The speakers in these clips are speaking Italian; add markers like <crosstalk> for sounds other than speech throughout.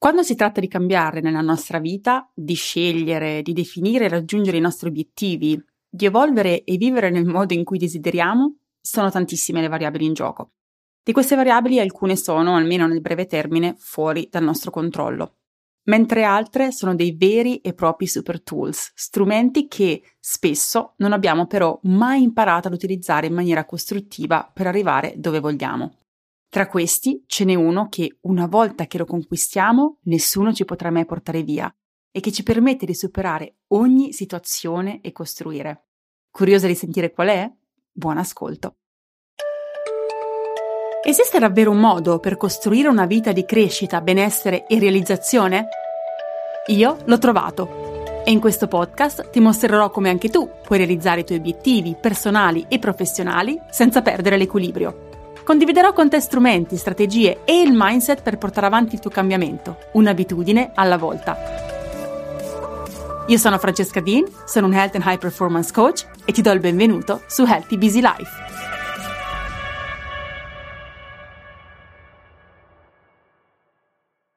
Quando si tratta di cambiare nella nostra vita, di scegliere, di definire e raggiungere i nostri obiettivi, di evolvere e vivere nel modo in cui desideriamo, sono tantissime le variabili in gioco. Di queste variabili alcune sono, almeno nel breve termine, fuori dal nostro controllo, mentre altre sono dei veri e propri super tools, strumenti che spesso non abbiamo però mai imparato ad utilizzare in maniera costruttiva per arrivare dove vogliamo. Tra questi ce n'è uno che, una volta che lo conquistiamo, nessuno ci potrà mai portare via e che ci permette di superare ogni situazione e costruire. Curiosa di sentire qual è? Buon ascolto. Esiste davvero un modo per costruire una vita di crescita, benessere e realizzazione? Io l'ho trovato e in questo podcast ti mostrerò come anche tu puoi realizzare i tuoi obiettivi personali e professionali senza perdere l'equilibrio. Condividerò con te strumenti, strategie e il mindset per portare avanti il tuo cambiamento, un'abitudine alla volta. Io sono Francesca Dean, sono un Health and High Performance Coach e ti do il benvenuto su Healthy Busy Life.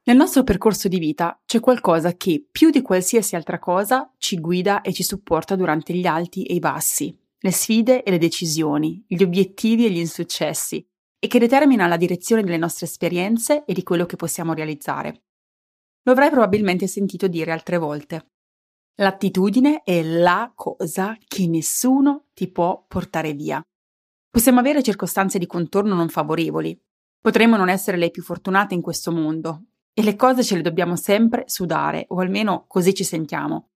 Nel nostro percorso di vita c'è qualcosa che, più di qualsiasi altra cosa, ci guida e ci supporta durante gli alti e i bassi, le sfide e le decisioni, gli obiettivi e gli insuccessi, e che determina la direzione delle nostre esperienze e di quello che possiamo realizzare. Lo avrai probabilmente sentito dire altre volte. L'attitudine è la cosa che nessuno ti può portare via. Possiamo avere circostanze di contorno non favorevoli, potremmo non essere le più fortunate in questo mondo, e le cose ce le dobbiamo sempre sudare, o almeno così ci sentiamo.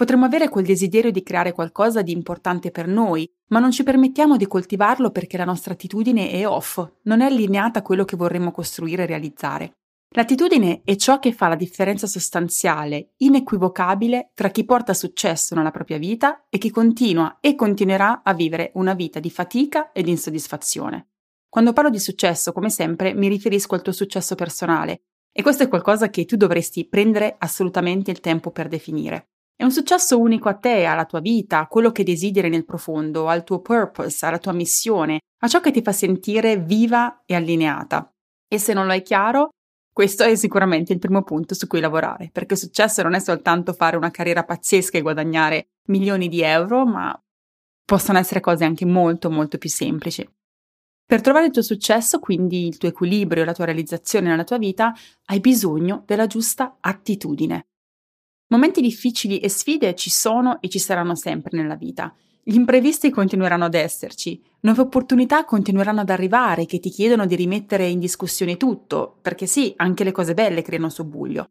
Potremmo avere quel desiderio di creare qualcosa di importante per noi, ma non ci permettiamo di coltivarlo perché la nostra attitudine è off, non è allineata a quello che vorremmo costruire e realizzare. L'attitudine è ciò che fa la differenza sostanziale, inequivocabile, tra chi porta successo nella propria vita e chi continua e continuerà a vivere una vita di fatica e di insoddisfazione. Quando parlo di successo, come sempre, mi riferisco al tuo successo personale, e questo è qualcosa che tu dovresti prendere assolutamente il tempo per definire. È un successo unico a te, alla tua vita, a quello che desideri nel profondo, al tuo purpose, alla tua missione, a ciò che ti fa sentire viva e allineata. E se non lo hai chiaro, questo è sicuramente il primo punto su cui lavorare, perché successo non è soltanto fare una carriera pazzesca e guadagnare milioni di euro, ma possono essere cose anche molto molto più semplici. Per trovare il tuo successo, quindi il tuo equilibrio la tua realizzazione nella tua vita, hai bisogno della giusta attitudine. Momenti difficili e sfide ci sono e ci saranno sempre nella vita. Gli imprevisti continueranno ad esserci, nuove opportunità continueranno ad arrivare che ti chiedono di rimettere in discussione tutto, perché sì, anche le cose belle creano sobbuglio.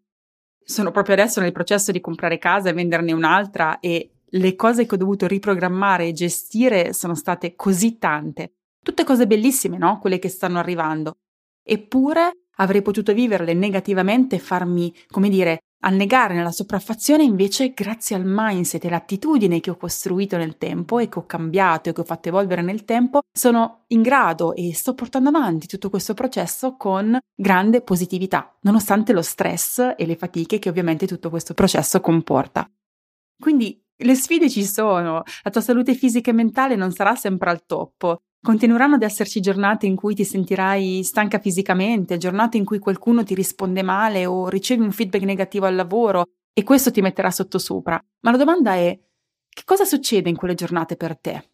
Sono proprio adesso nel processo di comprare casa e venderne un'altra e le cose che ho dovuto riprogrammare e gestire sono state così tante. Tutte cose bellissime, no? Quelle che stanno arrivando. Eppure avrei potuto viverle negativamente e farmi, come dire, Annegare nella sopraffazione invece grazie al mindset e l'attitudine che ho costruito nel tempo e che ho cambiato e che ho fatto evolvere nel tempo, sono in grado e sto portando avanti tutto questo processo con grande positività, nonostante lo stress e le fatiche che ovviamente tutto questo processo comporta. Quindi le sfide ci sono, la tua salute fisica e mentale non sarà sempre al top, Continueranno ad esserci giornate in cui ti sentirai stanca fisicamente, giornate in cui qualcuno ti risponde male o ricevi un feedback negativo al lavoro e questo ti metterà sottosopra. Ma la domanda è che cosa succede in quelle giornate per te?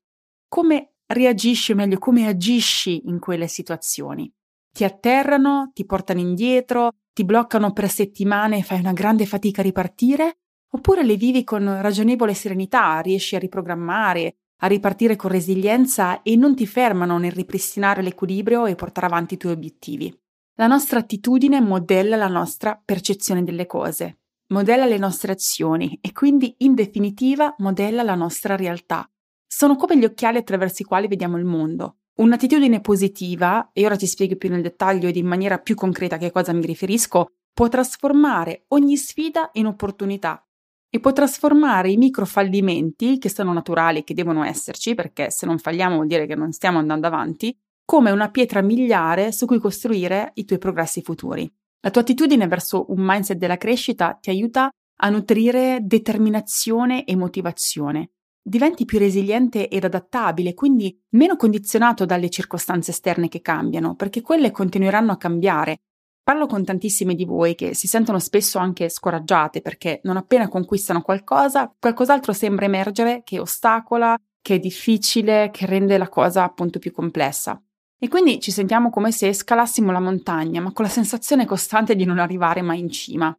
Come reagisci, o meglio, come agisci in quelle situazioni? Ti atterrano, ti portano indietro, ti bloccano per settimane e fai una grande fatica a ripartire? Oppure le vivi con ragionevole serenità, riesci a riprogrammare, a ripartire con resilienza e non ti fermano nel ripristinare l'equilibrio e portare avanti i tuoi obiettivi. La nostra attitudine modella la nostra percezione delle cose, modella le nostre azioni e quindi in definitiva modella la nostra realtà. Sono come gli occhiali attraverso i quali vediamo il mondo. Un'attitudine positiva, e ora ti spiego più nel dettaglio ed in maniera più concreta a che cosa mi riferisco, può trasformare ogni sfida in opportunità e può trasformare i micro fallimenti, che sono naturali e che devono esserci, perché se non falliamo vuol dire che non stiamo andando avanti, come una pietra miliare su cui costruire i tuoi progressi futuri. La tua attitudine verso un mindset della crescita ti aiuta a nutrire determinazione e motivazione. Diventi più resiliente ed adattabile, quindi meno condizionato dalle circostanze esterne che cambiano, perché quelle continueranno a cambiare Parlo con tantissime di voi che si sentono spesso anche scoraggiate perché non appena conquistano qualcosa, qualcos'altro sembra emergere che ostacola, che è difficile, che rende la cosa appunto più complessa. E quindi ci sentiamo come se scalassimo la montagna, ma con la sensazione costante di non arrivare mai in cima.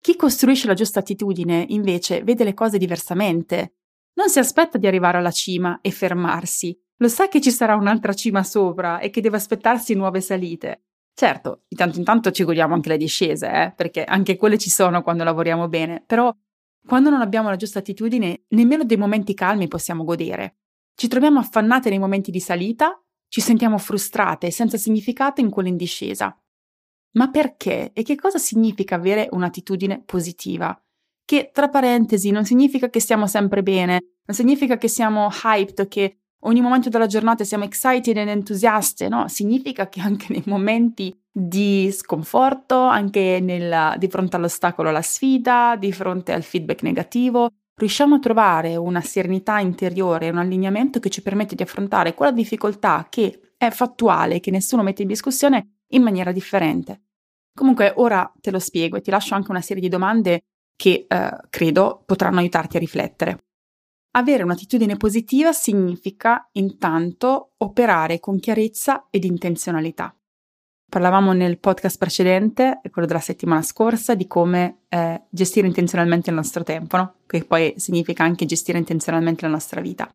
Chi costruisce la giusta attitudine, invece, vede le cose diversamente. Non si aspetta di arrivare alla cima e fermarsi, lo sa che ci sarà un'altra cima sopra e che deve aspettarsi nuove salite. Certo, di tanto in tanto ci godiamo anche le discese, eh, perché anche quelle ci sono quando lavoriamo bene, però quando non abbiamo la giusta attitudine, nemmeno dei momenti calmi possiamo godere. Ci troviamo affannate nei momenti di salita, ci sentiamo frustrate e senza significato in quella in discesa. Ma perché? E che cosa significa avere un'attitudine positiva? Che, tra parentesi, non significa che stiamo sempre bene, non significa che siamo hyped, che ogni momento della giornata siamo excited ed entusiaste, no? Significa che anche nei momenti di sconforto, anche nel, di fronte all'ostacolo alla sfida, di fronte al feedback negativo, riusciamo a trovare una serenità interiore, un allineamento che ci permette di affrontare quella difficoltà che è fattuale, che nessuno mette in discussione, in maniera differente. Comunque ora te lo spiego e ti lascio anche una serie di domande che eh, credo potranno aiutarti a riflettere. Avere un'attitudine positiva significa intanto operare con chiarezza ed intenzionalità. Parlavamo nel podcast precedente, quello della settimana scorsa, di come eh, gestire intenzionalmente il nostro tempo, no? che poi significa anche gestire intenzionalmente la nostra vita.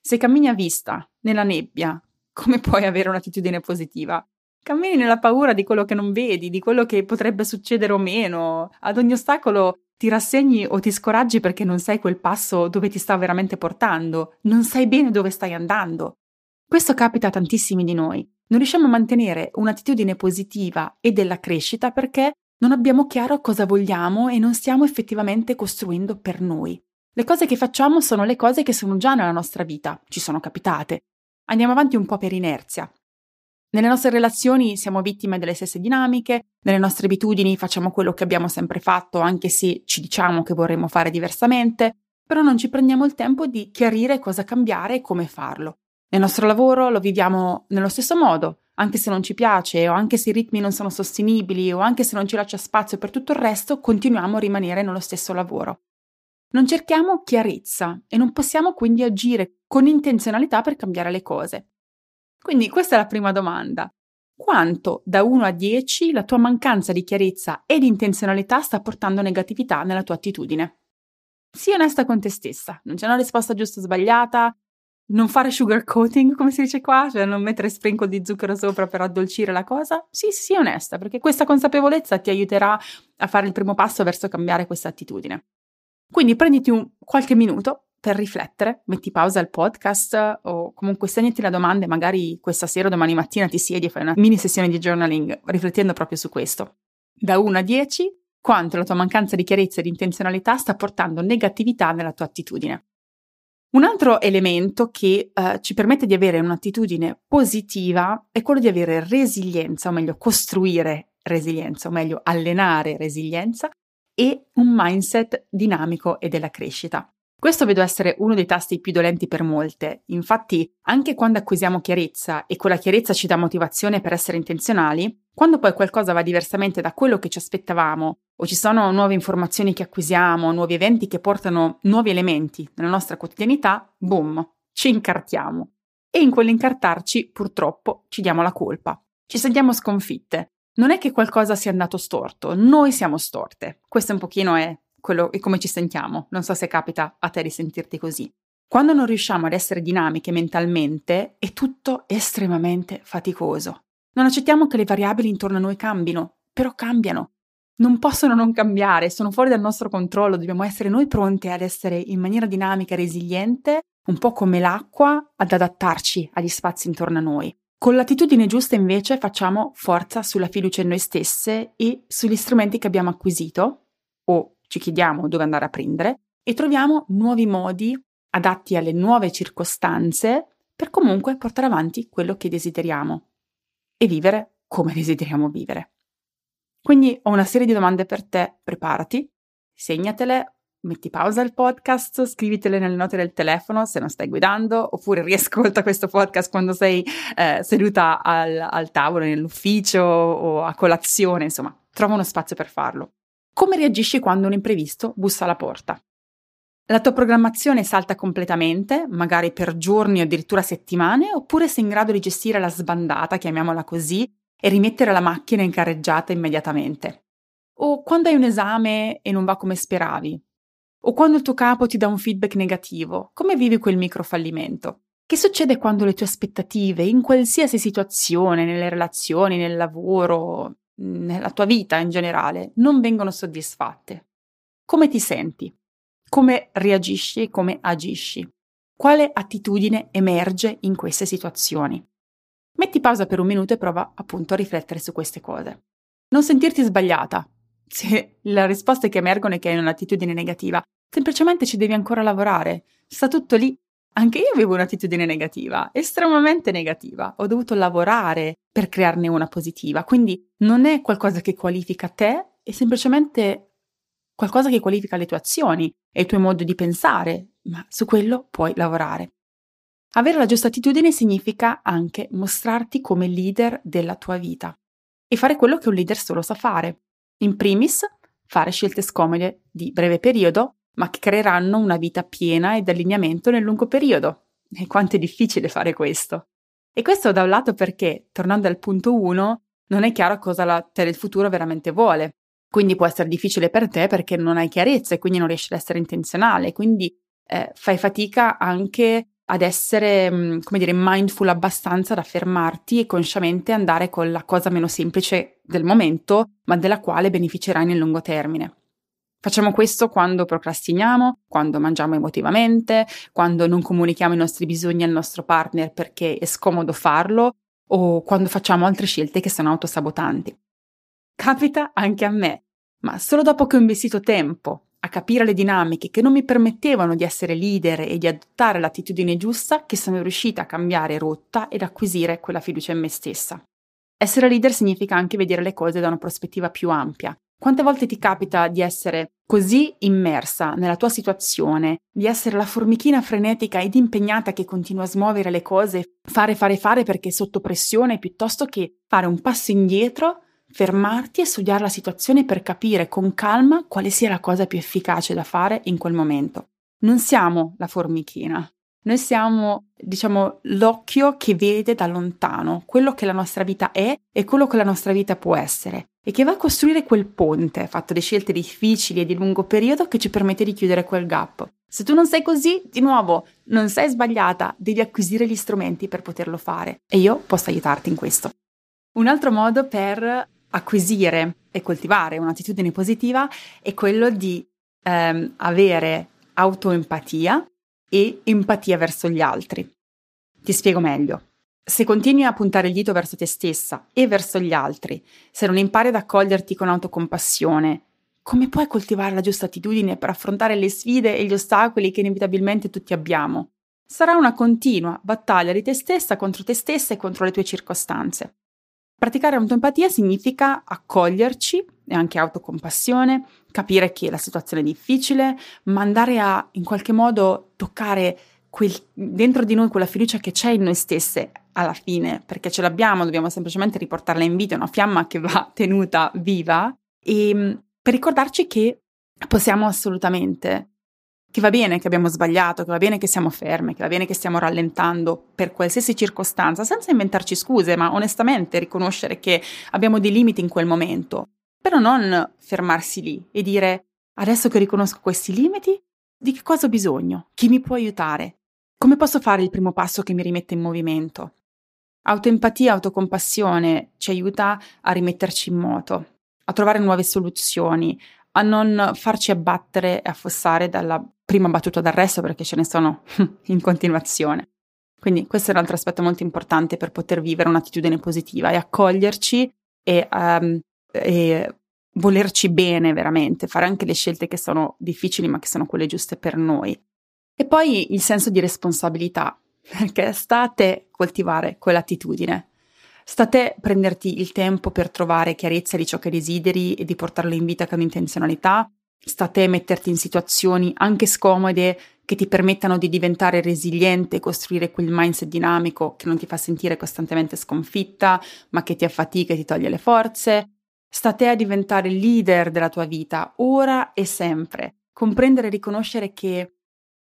Se cammini a vista, nella nebbia, <laughs> come puoi avere un'attitudine positiva? Cammini nella paura di quello che non vedi, di quello che potrebbe succedere o meno. Ad ogni ostacolo ti rassegni o ti scoraggi perché non sai quel passo dove ti sta veramente portando, non sai bene dove stai andando. Questo capita a tantissimi di noi. Non riusciamo a mantenere un'attitudine positiva e della crescita perché non abbiamo chiaro cosa vogliamo e non stiamo effettivamente costruendo per noi. Le cose che facciamo sono le cose che sono già nella nostra vita, ci sono capitate. Andiamo avanti un po' per inerzia. Nelle nostre relazioni siamo vittime delle stesse dinamiche, nelle nostre abitudini facciamo quello che abbiamo sempre fatto, anche se ci diciamo che vorremmo fare diversamente, però non ci prendiamo il tempo di chiarire cosa cambiare e come farlo. Nel nostro lavoro lo viviamo nello stesso modo, anche se non ci piace, o anche se i ritmi non sono sostenibili, o anche se non ci lascia spazio per tutto il resto, continuiamo a rimanere nello stesso lavoro. Non cerchiamo chiarezza e non possiamo quindi agire con intenzionalità per cambiare le cose. Quindi questa è la prima domanda. Quanto da 1 a 10 la tua mancanza di chiarezza e di intenzionalità sta portando negatività nella tua attitudine? Sii onesta con te stessa, non c'è una risposta giusta o sbagliata, non fare sugar coating, come si dice qua, cioè non mettere sprinkle di zucchero sopra per addolcire la cosa. Sì, sii onesta, perché questa consapevolezza ti aiuterà a fare il primo passo verso cambiare questa attitudine. Quindi prenditi un, qualche minuto per riflettere, metti pausa al podcast o comunque segnati la domanda e magari questa sera o domani mattina ti siedi e fai una mini sessione di journaling riflettendo proprio su questo. Da 1 a 10, quanto la tua mancanza di chiarezza e di intenzionalità sta portando negatività nella tua attitudine. Un altro elemento che eh, ci permette di avere un'attitudine positiva è quello di avere resilienza, o meglio costruire resilienza, o meglio allenare resilienza e un mindset dinamico e della crescita. Questo vedo essere uno dei tasti più dolenti per molte. Infatti, anche quando acquisiamo chiarezza e quella chiarezza ci dà motivazione per essere intenzionali, quando poi qualcosa va diversamente da quello che ci aspettavamo, o ci sono nuove informazioni che acquisiamo, nuovi eventi che portano nuovi elementi nella nostra quotidianità, boom, ci incartiamo. E in quell'incartarci, purtroppo, ci diamo la colpa. Ci sentiamo sconfitte. Non è che qualcosa sia andato storto, noi siamo storte. Questo un pochino è quello e come ci sentiamo. Non so se capita a te di sentirti così. Quando non riusciamo ad essere dinamiche mentalmente, è tutto estremamente faticoso. Non accettiamo che le variabili intorno a noi cambino, però cambiano. Non possono non cambiare, sono fuori dal nostro controllo, dobbiamo essere noi pronti ad essere in maniera dinamica e resiliente, un po' come l'acqua, ad adattarci agli spazi intorno a noi. Con l'attitudine giusta invece facciamo forza sulla fiducia in noi stesse e sugli strumenti che abbiamo acquisito o ci chiediamo dove andare a prendere e troviamo nuovi modi adatti alle nuove circostanze per comunque portare avanti quello che desideriamo e vivere come <laughs> desideriamo vivere. Quindi ho una serie di domande per te, preparati, segnatele metti pausa al podcast, scrivitele nelle note del telefono se non stai guidando, oppure riascolta questo podcast quando sei eh, seduta al, al tavolo, nell'ufficio o a colazione, insomma, trova uno spazio per farlo. Come reagisci quando un imprevisto bussa alla porta? La tua programmazione salta completamente, magari per giorni o addirittura settimane, oppure sei in grado di gestire la sbandata, chiamiamola così, e rimettere la macchina in carreggiata immediatamente. O quando hai un esame e non va come speravi. O quando il tuo capo ti dà un feedback negativo, come vivi quel microfallimento? Che succede quando le tue aspettative, in qualsiasi situazione, nelle relazioni, nel lavoro, nella tua vita in generale, non vengono soddisfatte? Come ti senti? come reagisci, come agisci, quale attitudine emerge in queste situazioni. Metti pausa per un minuto e prova appunto a riflettere su queste cose. Non sentirti sbagliata. <laughs> Se la risposta che emergono è che hai un'attitudine negativa, semplicemente ci devi ancora lavorare. Sta tutto lì. Anche io avevo un'attitudine negativa, estremamente negativa. Ho dovuto lavorare per crearne una positiva. Quindi non è qualcosa che qualifica te, è semplicemente qualcosa che qualifica le tue azioni e il tuo modo di pensare, ma su quello puoi lavorare. Avere la giusta attitudine significa anche mostrarti come leader della tua vita e fare quello che un leader solo sa fare. In primis, fare scelte scomode di breve periodo, ma che creeranno una vita piena e d'allineamento nel lungo periodo. E quanto è difficile fare questo. E questo da un lato perché, tornando al punto 1, non è chiaro cosa la te del futuro veramente vuole. Quindi può essere difficile per te perché non hai chiarezza e quindi non riesci ad essere intenzionale, quindi eh, fai fatica anche ad essere, mm, come dire, mindful abbastanza da fermarti e consciamente andare con la cosa meno semplice del momento, ma della quale beneficerai nel lungo termine. Facciamo questo quando procrastiniamo, quando mangiamo emotivamente, quando non comunichiamo i nostri bisogni al nostro partner perché è scomodo farlo o quando facciamo altre scelte che sono autosabotanti. Capita anche a me, ma solo dopo che ho investito tempo a capire le dinamiche che non mi permettevano di essere leader e di adottare l'attitudine giusta che sono riuscita a cambiare rotta ed acquisire quella fiducia in me stessa. Essere leader significa anche vedere le cose da una prospettiva più ampia. Quante volte ti capita di essere così immersa nella tua situazione, di essere la formichina frenetica ed impegnata che continua a smuovere le cose, fare, fare, fare perché è sotto pressione, piuttosto che fare un passo indietro fermarti e studiare la situazione per capire con calma quale sia la cosa più efficace da fare in quel momento. Non siamo la formichina, noi siamo, diciamo, l'occhio che vede da lontano quello che la nostra vita è e quello che la nostra vita può essere e che va a costruire quel ponte fatto di scelte difficili e di lungo periodo che ci permette di chiudere quel gap. Se tu non sei così, di nuovo, non sei sbagliata, devi acquisire gli strumenti per poterlo fare e io posso aiutarti in questo. Un altro modo per acquisire e coltivare un'attitudine positiva è quello di ehm, avere autoempatia e empatia verso gli altri. Ti spiego meglio. Se continui a puntare il dito verso te stessa e verso gli altri, se non impari ad accoglierti con autocompassione, come puoi coltivare la giusta attitudine per affrontare le sfide e gli ostacoli che inevitabilmente tutti abbiamo? Sarà una continua battaglia di te stessa contro te stessa e contro le tue circostanze. Praticare autoempatia significa accoglierci e anche autocompassione, capire che la situazione è difficile, ma andare a in qualche modo toccare quel, dentro di noi quella fiducia che c'è in noi stesse alla fine, perché ce l'abbiamo, dobbiamo semplicemente riportarla in vita, è una fiamma che va <laughs> tenuta viva e mm, per ricordarci che possiamo assolutamente che va bene che abbiamo sbagliato, che va bene che siamo ferme, che va bene che stiamo rallentando per qualsiasi circostanza, senza inventarci scuse, ma onestamente riconoscere che abbiamo dei limiti in quel momento. Però non fermarsi lì e dire adesso che riconosco questi limiti, di che cosa ho bisogno? Chi mi può aiutare? Come posso fare il primo passo che mi rimette in movimento? Autoempatia, autocompassione ci aiuta a rimetterci in moto, a trovare nuove soluzioni, a non farci abbattere e affossare dalla prima battuta d'arresto perché ce ne sono <laughs> in continuazione. Quindi questo è un altro aspetto molto importante per poter vivere un'attitudine positiva e accoglierci e, um, e volerci bene veramente, fare anche le scelte che sono difficili ma che sono quelle giuste per noi. E poi il senso di responsabilità, <laughs> perché sta a te coltivare quell'attitudine. Sta a te prenderti il tempo per trovare chiarezza di ciò che desideri e di portarlo in vita con intenzionalità Sta a te metterti in situazioni anche scomode che ti permettano di diventare resiliente e costruire quel mindset dinamico che non ti fa sentire costantemente sconfitta, ma che ti affatica e ti toglie le forze. Sta a te a diventare leader della tua vita, ora e sempre. Comprendere e riconoscere che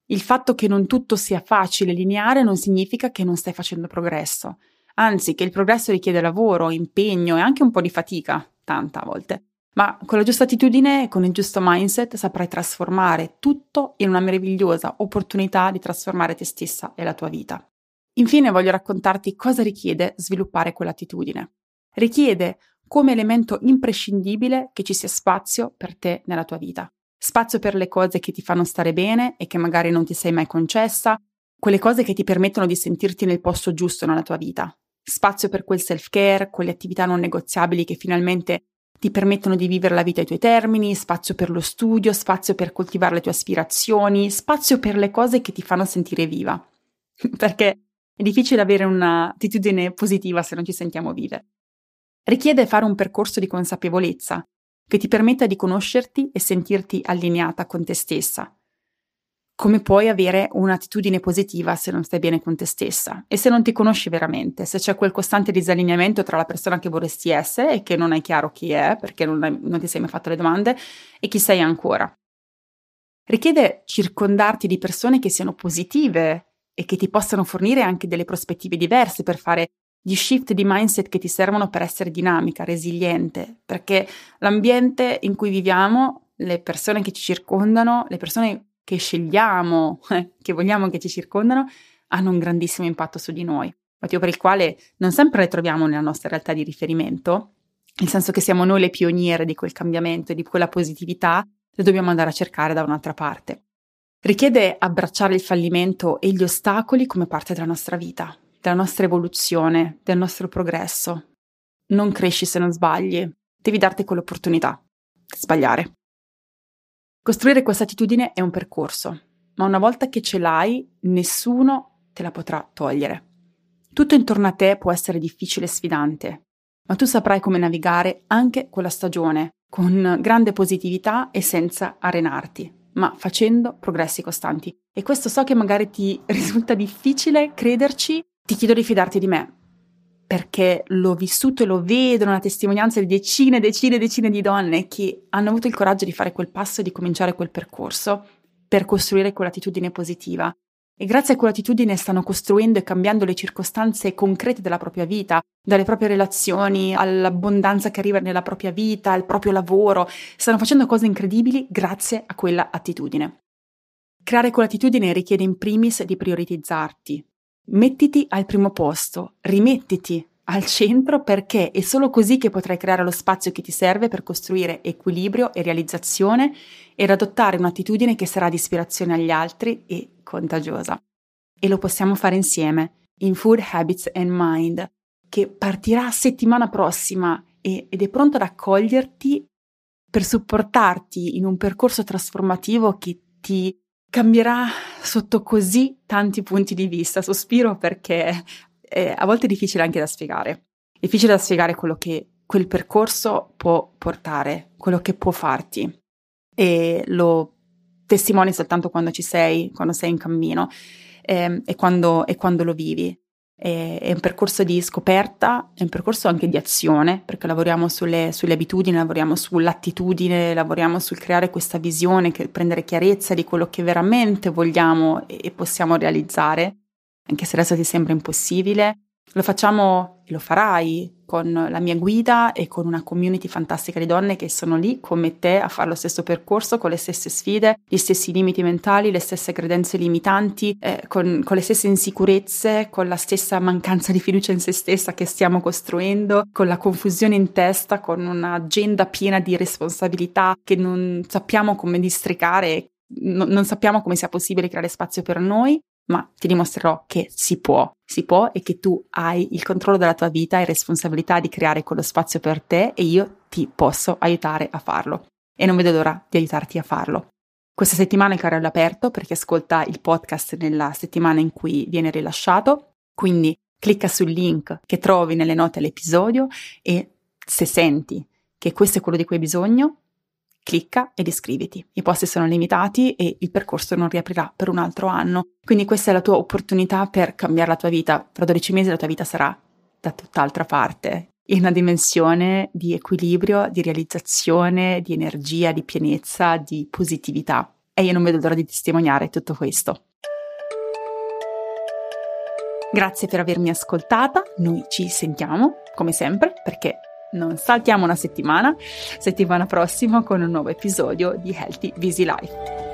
il fatto che non tutto sia facile e lineare non significa che non stai facendo progresso, anzi che il progresso richiede lavoro, impegno e anche un po' di fatica, tanta a volte. Ma con la giusta attitudine e con il giusto mindset saprai trasformare tutto in una meravigliosa opportunità di trasformare te stessa e la tua vita. Infine voglio raccontarti cosa richiede sviluppare quell'attitudine. Richiede come elemento imprescindibile che ci sia spazio per te nella tua vita. Spazio per le cose che ti fanno stare bene e che magari non ti sei mai concessa, quelle cose che ti permettono di sentirti nel posto giusto nella tua vita. Spazio per quel self-care, quelle attività non negoziabili che finalmente ti permettono di vivere la vita ai tuoi termini, spazio per lo studio, spazio per coltivare le tue aspirazioni, spazio per le cose che ti fanno sentire viva. <laughs> Perché è difficile avere un'attitudine positiva se non ci sentiamo vive. Richiede fare un percorso di consapevolezza che ti permetta di conoscerti e sentirti allineata con te stessa, come puoi avere un'attitudine positiva se non stai bene con te stessa e se non ti conosci veramente, se c'è quel costante disallineamento tra la persona che vorresti essere e che non hai chiaro chi è perché non, hai, non ti sei mai fatto le domande e chi sei ancora. Richiede circondarti di persone che siano positive e che ti possano fornire anche delle prospettive diverse per fare gli shift di mindset che ti servono per essere dinamica, resiliente, perché l'ambiente in cui viviamo, le persone che ci circondano, le persone che scegliamo, <laughs> eh, che vogliamo che ci circondano, hanno un grandissimo impatto su di noi, motivo per il quale non sempre le troviamo nella nostra realtà di riferimento, nel senso che siamo noi le pioniere di quel cambiamento e di quella positività, le dobbiamo andare a cercare da un'altra parte. Richiede abbracciare il fallimento e gli ostacoli come parte della nostra vita, della nostra evoluzione, del nostro progresso. Non cresci se non sbagli, devi darti quell'opportunità sbagliare. Costruire questa attitudine è un percorso, ma una volta che ce l'hai, nessuno te la potrà togliere. Tutto intorno a te può essere difficile e sfidante, ma tu saprai come navigare anche quella stagione, con grande positività e senza arenarti, ma facendo progressi costanti. E questo so che magari ti <laughs> risulta difficile crederci, ti chiedo di fidarti di me, perché l'ho vissuto e lo vedo nella testimonianza di decine e decine e decine di donne che hanno avuto il coraggio di fare quel passo e di cominciare quel percorso per costruire quell'attitudine positiva. E grazie a quell'attitudine stanno costruendo e cambiando le circostanze concrete della propria vita, dalle proprie relazioni all'abbondanza che arriva nella propria vita, al proprio lavoro. Stanno facendo cose incredibili grazie a quella attitudine. Creare quell'attitudine richiede in primis di prioritizzarti, Mettiti al primo posto, rimettiti al centro perché è solo così che potrai creare lo spazio che ti serve per costruire equilibrio e realizzazione ed adottare un'attitudine che sarà di ispirazione agli altri e contagiosa. E lo possiamo fare insieme in Food Habits and Mind, che partirà settimana prossima e, ed è pronto ad accoglierti per supportarti in un percorso trasformativo che ti cambierà sotto così tanti punti di vista. Sospiro perché è a volte difficile anche da spiegare. È difficile da spiegare quello che quel percorso può portare, quello che può farti. E lo testimoni soltanto quando ci sei, quando sei in cammino eh, e, quando, e quando lo vivi è un percorso di scoperta, è un percorso anche di azione, perché lavoriamo sulle, sulle, abitudini, lavoriamo sull'attitudine, lavoriamo sul creare questa visione, prendere chiarezza di quello che veramente vogliamo e, possiamo realizzare, anche se adesso ti sembra impossibile. Lo facciamo lo farai con la mia guida e con una community fantastica di donne che sono lì come te a fare lo stesso percorso, con le stesse sfide, gli stessi limiti mentali, le stesse credenze limitanti, eh, con, con, le stesse insicurezze, con la stessa mancanza di fiducia in se stessa che stiamo costruendo, con la confusione in testa, con un'agenda piena di responsabilità che non sappiamo come districare non sappiamo come sia possibile creare spazio per noi ma ti dimostrerò che si può, si può e che tu hai il controllo della tua vita e responsabilità di creare quello spazio per te e io ti posso aiutare a farlo. E non vedo l'ora di aiutarti a farlo. Questa settimana il carrello è aperto per chi ascolta il podcast nella settimana in cui viene rilasciato, quindi clicca sul link che trovi nelle note all'episodio e se senti che questo è quello di cui hai bisogno, clicca ed iscriviti. I posti sono limitati e il percorso non riaprirà per un altro anno. Quindi questa è la tua opportunità per cambiare la tua vita. Tra 12 mesi la tua vita sarà da tutt'altra parte, in una dimensione di equilibrio, di realizzazione, di energia, di pienezza, di positività. E io non vedo l'ora di testimoniare tutto questo. Grazie per avermi ascoltata, noi ci sentiamo come sempre perché non saltiamo una settimana, settimana prossima con un nuovo episodio di Healthy Busy Life.